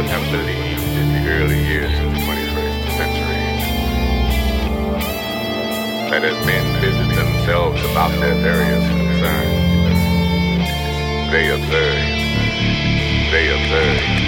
would have believed in the early years of the 21st century. That as men busy themselves about their various concerns, they observe. they observe.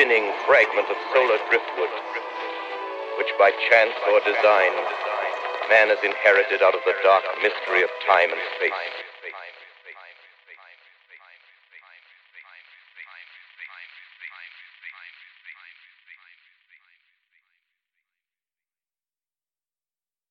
Spinning fragment of solar driftwood, which by chance or design man has inherited out of the dark mystery of time and space.